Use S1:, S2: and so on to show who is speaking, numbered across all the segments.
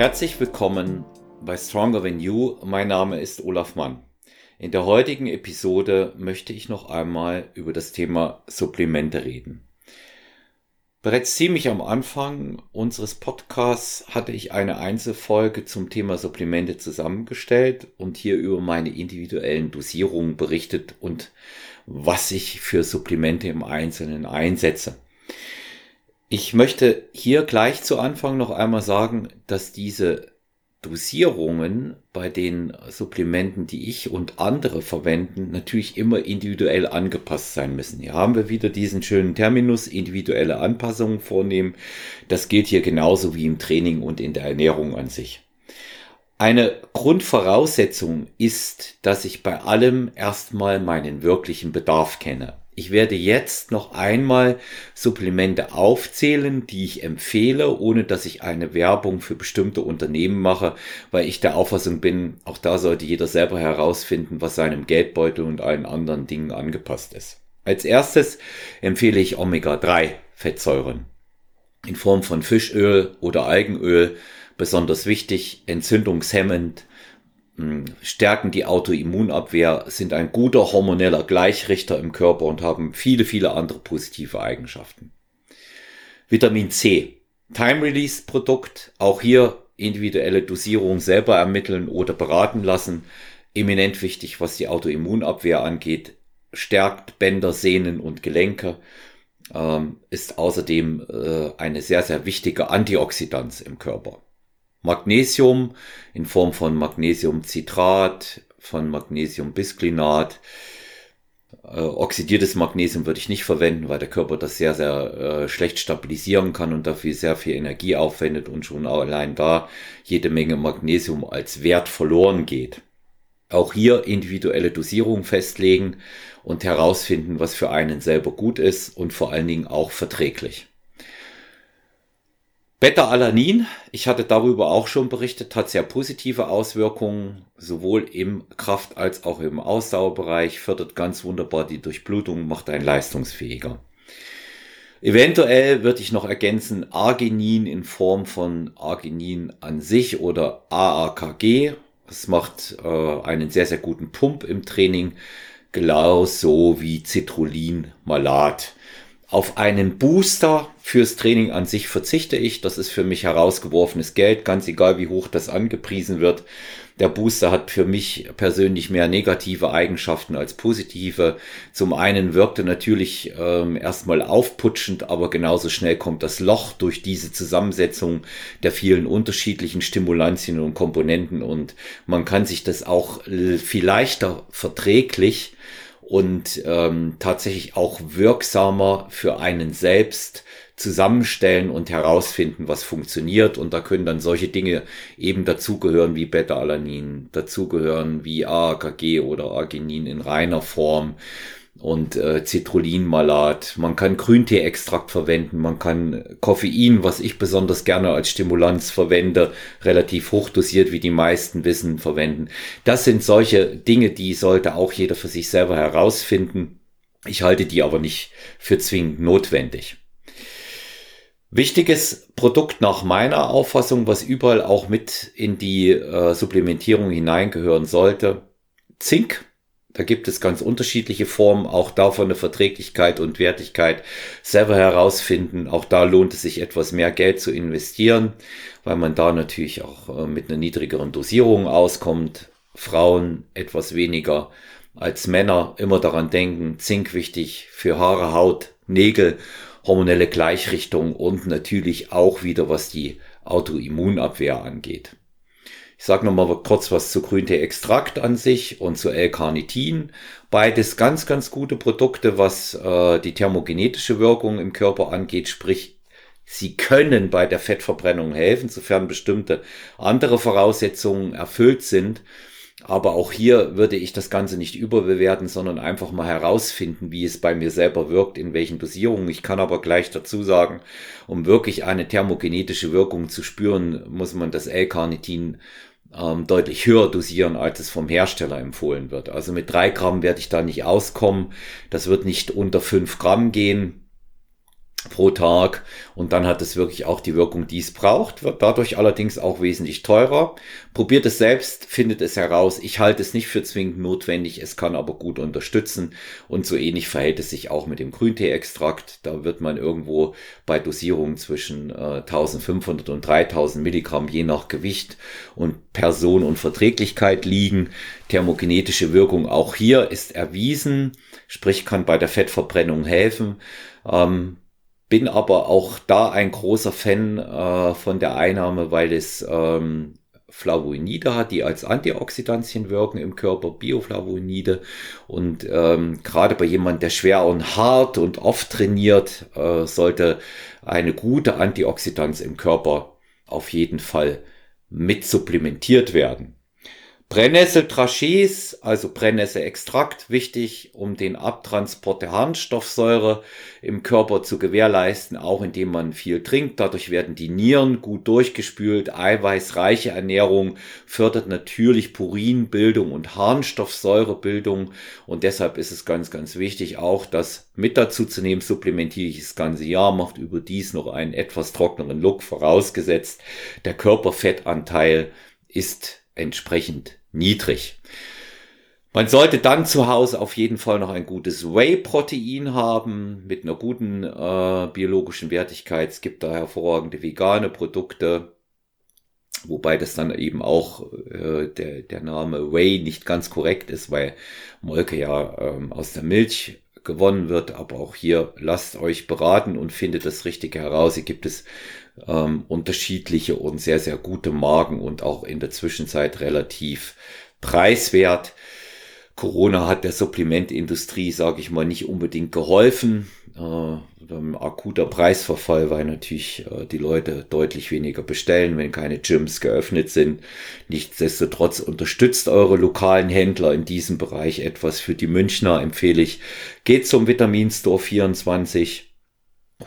S1: Herzlich willkommen bei Stronger Than You. Mein Name ist Olaf Mann. In der heutigen Episode möchte ich noch einmal über das Thema Supplemente reden. Bereits ziemlich am Anfang unseres Podcasts hatte ich eine Einzelfolge zum Thema Supplemente zusammengestellt und hier über meine individuellen Dosierungen berichtet und was ich für Supplemente im Einzelnen einsetze. Ich möchte hier gleich zu Anfang noch einmal sagen, dass diese Dosierungen bei den Supplementen, die ich und andere verwenden, natürlich immer individuell angepasst sein müssen. Hier haben wir wieder diesen schönen Terminus, individuelle Anpassungen vornehmen. Das gilt hier genauso wie im Training und in der Ernährung an sich. Eine Grundvoraussetzung ist, dass ich bei allem erstmal meinen wirklichen Bedarf kenne. Ich werde jetzt noch einmal Supplemente aufzählen, die ich empfehle, ohne dass ich eine Werbung für bestimmte Unternehmen mache, weil ich der Auffassung bin, auch da sollte jeder selber herausfinden, was seinem Geldbeutel und allen anderen Dingen angepasst ist. Als erstes empfehle ich Omega-3 Fettsäuren in Form von Fischöl oder Algenöl, besonders wichtig, entzündungshemmend, stärken die Autoimmunabwehr, sind ein guter hormoneller Gleichrichter im Körper und haben viele, viele andere positive Eigenschaften. Vitamin C, Time-Release-Produkt, auch hier individuelle Dosierung selber ermitteln oder beraten lassen. Eminent wichtig, was die Autoimmunabwehr angeht, stärkt Bänder, Sehnen und Gelenke, ähm, ist außerdem äh, eine sehr, sehr wichtige Antioxidanz im Körper. Magnesium in Form von Magnesiumcitrat, von Magnesiumbisglinat. Äh, oxidiertes Magnesium würde ich nicht verwenden, weil der Körper das sehr, sehr äh, schlecht stabilisieren kann und dafür sehr viel Energie aufwendet und schon allein da jede Menge Magnesium als Wert verloren geht. Auch hier individuelle Dosierung festlegen und herausfinden, was für einen selber gut ist und vor allen Dingen auch verträglich. Beta-Alanin, ich hatte darüber auch schon berichtet, hat sehr positive Auswirkungen, sowohl im Kraft- als auch im Ausdauerbereich, fördert ganz wunderbar die Durchblutung, macht einen leistungsfähiger. Eventuell würde ich noch ergänzen Arginin in Form von Arginin an sich oder AAKG. Das macht äh, einen sehr, sehr guten Pump im Training, genauso wie Citrullin Malat. Auf einen Booster fürs Training an sich verzichte ich. Das ist für mich herausgeworfenes Geld, ganz egal wie hoch das angepriesen wird. Der Booster hat für mich persönlich mehr negative Eigenschaften als positive. Zum einen wirkt er natürlich ähm, erstmal aufputschend, aber genauso schnell kommt das Loch durch diese Zusammensetzung der vielen unterschiedlichen Stimulantien und Komponenten und man kann sich das auch viel leichter verträglich und ähm, tatsächlich auch wirksamer für einen selbst zusammenstellen und herausfinden, was funktioniert. Und da können dann solche Dinge eben dazugehören wie Beta-Alanin, dazugehören wie AKG oder Arginin in reiner Form und äh, Citrulinmalat. Man kann Grüntee-Extrakt verwenden, man kann Koffein, was ich besonders gerne als Stimulanz verwende, relativ hochdosiert, wie die meisten wissen, verwenden. Das sind solche Dinge, die sollte auch jeder für sich selber herausfinden. Ich halte die aber nicht für zwingend notwendig. Wichtiges Produkt nach meiner Auffassung, was überall auch mit in die äh, Supplementierung hineingehören sollte, Zink da gibt es ganz unterschiedliche Formen, auch davon eine Verträglichkeit und Wertigkeit selber herausfinden. Auch da lohnt es sich etwas mehr Geld zu investieren, weil man da natürlich auch äh, mit einer niedrigeren Dosierung auskommt. Frauen etwas weniger als Männer immer daran denken, Zink wichtig für Haare, Haut, Nägel, hormonelle Gleichrichtung und natürlich auch wieder was die Autoimmunabwehr angeht. Ich sage nochmal kurz was zu Grüntee-Extrakt an sich und zu L-Carnitin. Beides ganz, ganz gute Produkte, was äh, die thermogenetische Wirkung im Körper angeht, sprich Sie können bei der Fettverbrennung helfen, sofern bestimmte andere Voraussetzungen erfüllt sind. Aber auch hier würde ich das Ganze nicht überbewerten, sondern einfach mal herausfinden, wie es bei mir selber wirkt, in welchen Dosierungen. Ich kann aber gleich dazu sagen, um wirklich eine thermogenetische Wirkung zu spüren, muss man das L-Carnitin ähm, deutlich höher dosieren, als es vom Hersteller empfohlen wird. Also mit drei Gramm werde ich da nicht auskommen. Das wird nicht unter fünf Gramm gehen. Pro Tag und dann hat es wirklich auch die Wirkung, die es braucht, wird dadurch allerdings auch wesentlich teurer. Probiert es selbst, findet es heraus. Ich halte es nicht für zwingend notwendig, es kann aber gut unterstützen und so ähnlich verhält es sich auch mit dem Grüntee-Extrakt. Da wird man irgendwo bei Dosierungen zwischen äh, 1500 und 3000 Milligramm je nach Gewicht und Person und Verträglichkeit liegen. Thermogenetische Wirkung auch hier ist erwiesen, sprich kann bei der Fettverbrennung helfen. Ähm, bin aber auch da ein großer Fan äh, von der Einnahme, weil es ähm, Flavonoide hat, die als Antioxidantien wirken im Körper, Bioflavonoide. Und ähm, gerade bei jemand, der schwer und hart und oft trainiert, äh, sollte eine gute Antioxidanz im Körper auf jeden Fall mit supplementiert werden. Brennnesseltrachés, also Brennnesselextrakt, wichtig, um den Abtransport der Harnstoffsäure im Körper zu gewährleisten, auch indem man viel trinkt. Dadurch werden die Nieren gut durchgespült. Eiweißreiche Ernährung fördert natürlich Purinbildung und Harnstoffsäurebildung. Und deshalb ist es ganz, ganz wichtig, auch das mit dazu zu nehmen. Supplementiere ich das ganze Jahr, macht überdies noch einen etwas trockneren Look, vorausgesetzt der Körperfettanteil ist entsprechend niedrig. Man sollte dann zu Hause auf jeden Fall noch ein gutes Whey-Protein haben mit einer guten äh, biologischen Wertigkeit. Es gibt da hervorragende vegane Produkte, wobei das dann eben auch äh, der, der Name Whey nicht ganz korrekt ist, weil Molke ja ähm, aus der Milch gewonnen wird. Aber auch hier lasst euch beraten und findet das Richtige heraus. Hier gibt es ähm, unterschiedliche und sehr, sehr gute Marken und auch in der Zwischenzeit relativ preiswert. Corona hat der Supplementindustrie, sage ich mal, nicht unbedingt geholfen. Äh, akuter Preisverfall, weil natürlich äh, die Leute deutlich weniger bestellen, wenn keine Gyms geöffnet sind. Nichtsdestotrotz unterstützt eure lokalen Händler in diesem Bereich etwas. Für die Münchner empfehle ich, geht zum Vitamin Store 24,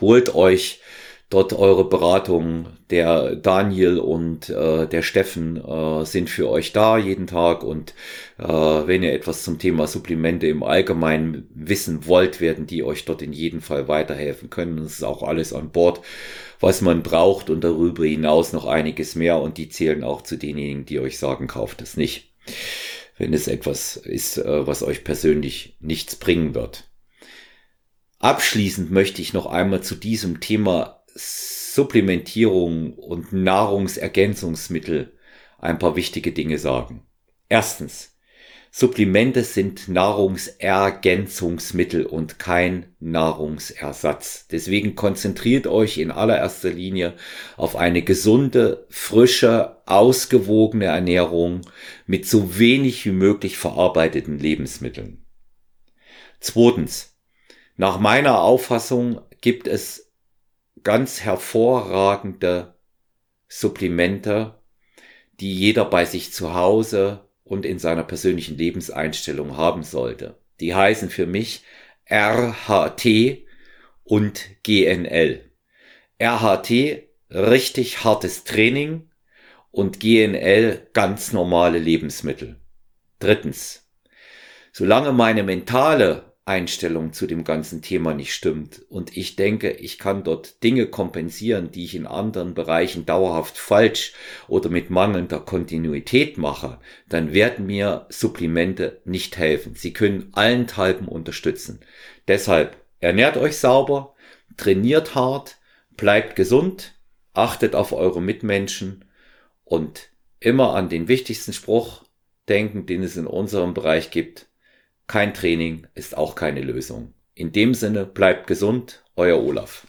S1: holt euch dort eure Beratungen. Der Daniel und äh, der Steffen äh, sind für euch da jeden Tag und äh, wenn ihr etwas zum Thema Supplemente im Allgemeinen wissen wollt, werden die euch dort in jedem Fall weiterhelfen können. Das ist auch alles an Bord, was man braucht und darüber hinaus noch einiges mehr und die zählen auch zu denjenigen, die euch sagen, kauft es nicht. Wenn es etwas ist, äh, was euch persönlich nichts bringen wird. Abschließend möchte ich noch einmal zu diesem Thema Supplementierung und Nahrungsergänzungsmittel ein paar wichtige Dinge sagen. Erstens, Supplemente sind Nahrungsergänzungsmittel und kein Nahrungsersatz. Deswegen konzentriert euch in allererster Linie auf eine gesunde, frische, ausgewogene Ernährung mit so wenig wie möglich verarbeiteten Lebensmitteln. Zweitens, nach meiner Auffassung gibt es ganz hervorragende Supplemente, die jeder bei sich zu Hause und in seiner persönlichen Lebenseinstellung haben sollte. Die heißen für mich RHT und GNL. RHT richtig hartes Training und GNL ganz normale Lebensmittel. Drittens. Solange meine mentale Einstellung zu dem ganzen Thema nicht stimmt. Und ich denke, ich kann dort Dinge kompensieren, die ich in anderen Bereichen dauerhaft falsch oder mit mangelnder Kontinuität mache, dann werden mir Supplemente nicht helfen. Sie können allenthalben unterstützen. Deshalb ernährt euch sauber, trainiert hart, bleibt gesund, achtet auf eure Mitmenschen und immer an den wichtigsten Spruch denken, den es in unserem Bereich gibt kein Training ist auch keine Lösung. In dem Sinne bleibt gesund, euer Olaf.